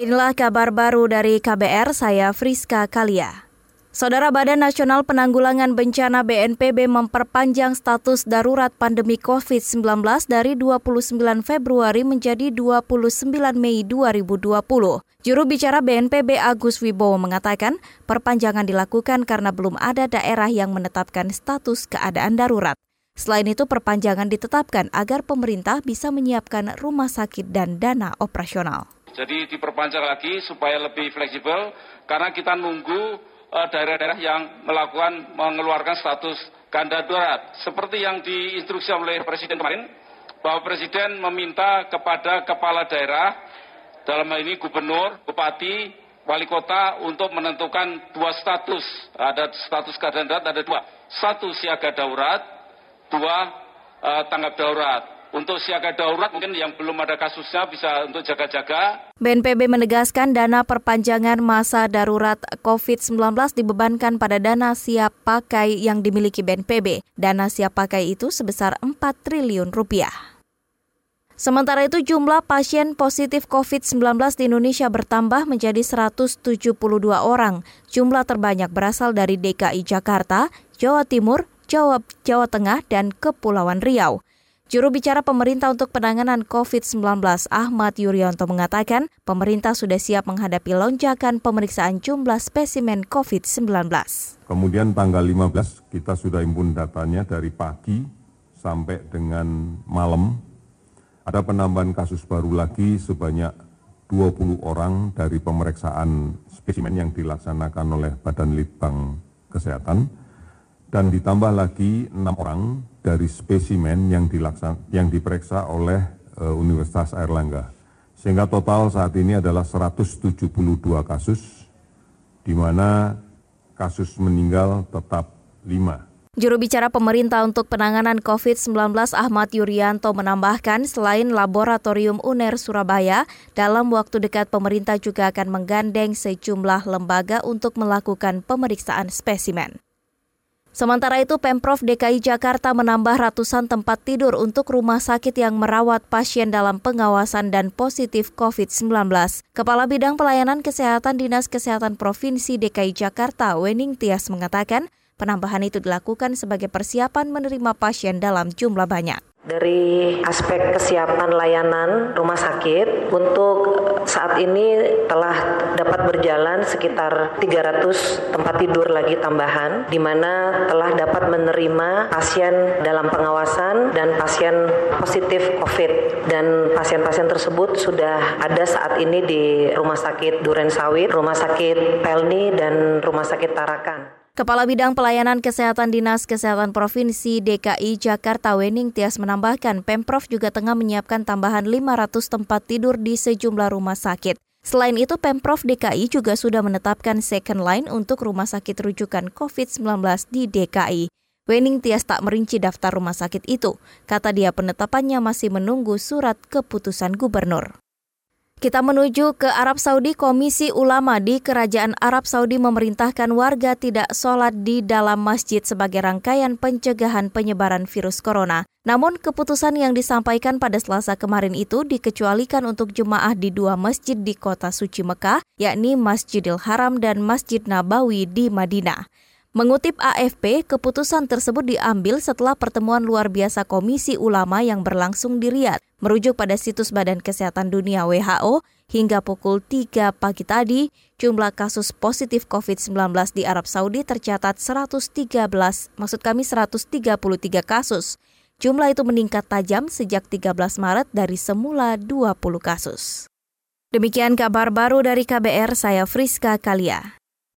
Inilah kabar baru dari KBR, saya Friska Kalia. Saudara Badan Nasional Penanggulangan Bencana BNPB memperpanjang status darurat pandemi COVID-19 dari 29 Februari menjadi 29 Mei 2020. Juru bicara BNPB Agus Wibowo mengatakan perpanjangan dilakukan karena belum ada daerah yang menetapkan status keadaan darurat. Selain itu, perpanjangan ditetapkan agar pemerintah bisa menyiapkan rumah sakit dan dana operasional. Jadi diperpanjang lagi supaya lebih fleksibel karena kita nunggu eh, daerah-daerah yang melakukan mengeluarkan status ganda darurat. Seperti yang diinstruksi oleh Presiden kemarin, bahwa Presiden meminta kepada kepala daerah, dalam hal ini gubernur, bupati, wali kota untuk menentukan dua status. Ada status keadaan darurat, ada dua. Satu siaga darurat, dua uh, tanggap darurat. Untuk siaga darurat mungkin yang belum ada kasusnya bisa untuk jaga-jaga. BNPB menegaskan dana perpanjangan masa darurat COVID-19 dibebankan pada dana siap pakai yang dimiliki BNPB. Dana siap pakai itu sebesar 4 triliun rupiah. Sementara itu jumlah pasien positif COVID-19 di Indonesia bertambah menjadi 172 orang. Jumlah terbanyak berasal dari DKI Jakarta, Jawa Timur, Jawa, Jawa Tengah, dan Kepulauan Riau. Juru bicara pemerintah untuk penanganan COVID-19 Ahmad Yuryanto mengatakan pemerintah sudah siap menghadapi lonjakan pemeriksaan jumlah spesimen COVID-19. Kemudian tanggal 15 kita sudah impun datanya dari pagi sampai dengan malam. Ada penambahan kasus baru lagi sebanyak 20 orang dari pemeriksaan spesimen yang dilaksanakan oleh Badan Litbang Kesehatan dan ditambah lagi enam orang dari spesimen yang, yang diperiksa oleh uh, Universitas Airlangga. Sehingga total saat ini adalah 172 kasus, di mana kasus meninggal tetap 5. Juru bicara pemerintah untuk penanganan COVID-19 Ahmad Yuryanto menambahkan selain laboratorium UNER Surabaya, dalam waktu dekat pemerintah juga akan menggandeng sejumlah lembaga untuk melakukan pemeriksaan spesimen. Sementara itu, Pemprov DKI Jakarta menambah ratusan tempat tidur untuk rumah sakit yang merawat pasien dalam pengawasan dan positif COVID-19. Kepala Bidang Pelayanan Kesehatan Dinas Kesehatan Provinsi DKI Jakarta, Wening Tias mengatakan, penambahan itu dilakukan sebagai persiapan menerima pasien dalam jumlah banyak. Dari aspek kesiapan layanan rumah sakit untuk saat ini telah dapat berjalan sekitar 300 tempat tidur lagi tambahan di mana telah dapat menerima pasien dalam pengawasan dan pasien positif COVID dan pasien-pasien tersebut sudah ada saat ini di Rumah Sakit Duren Sawit, Rumah Sakit Pelni dan Rumah Sakit Tarakan. Kepala Bidang Pelayanan Kesehatan Dinas Kesehatan Provinsi DKI Jakarta Wening Tias menambahkan Pemprov juga tengah menyiapkan tambahan 500 tempat tidur di sejumlah rumah sakit. Selain itu, Pemprov DKI juga sudah menetapkan second line untuk rumah sakit rujukan COVID-19 di DKI. Wening Tias tak merinci daftar rumah sakit itu. Kata dia penetapannya masih menunggu surat keputusan gubernur. Kita menuju ke Arab Saudi. Komisi Ulama di Kerajaan Arab Saudi memerintahkan warga tidak sholat di dalam masjid sebagai rangkaian pencegahan penyebaran virus corona. Namun keputusan yang disampaikan pada Selasa kemarin itu dikecualikan untuk jemaah di dua masjid di kota suci Mekah, yakni Masjidil Haram dan Masjid Nabawi di Madinah. Mengutip AFP, keputusan tersebut diambil setelah pertemuan luar biasa Komisi Ulama yang berlangsung di Riyadh. Merujuk pada situs Badan Kesehatan Dunia WHO, hingga pukul 3 pagi tadi, jumlah kasus positif COVID-19 di Arab Saudi tercatat 113, maksud kami 133 kasus. Jumlah itu meningkat tajam sejak 13 Maret dari semula 20 kasus. Demikian kabar baru dari KBR, saya Friska Kalia.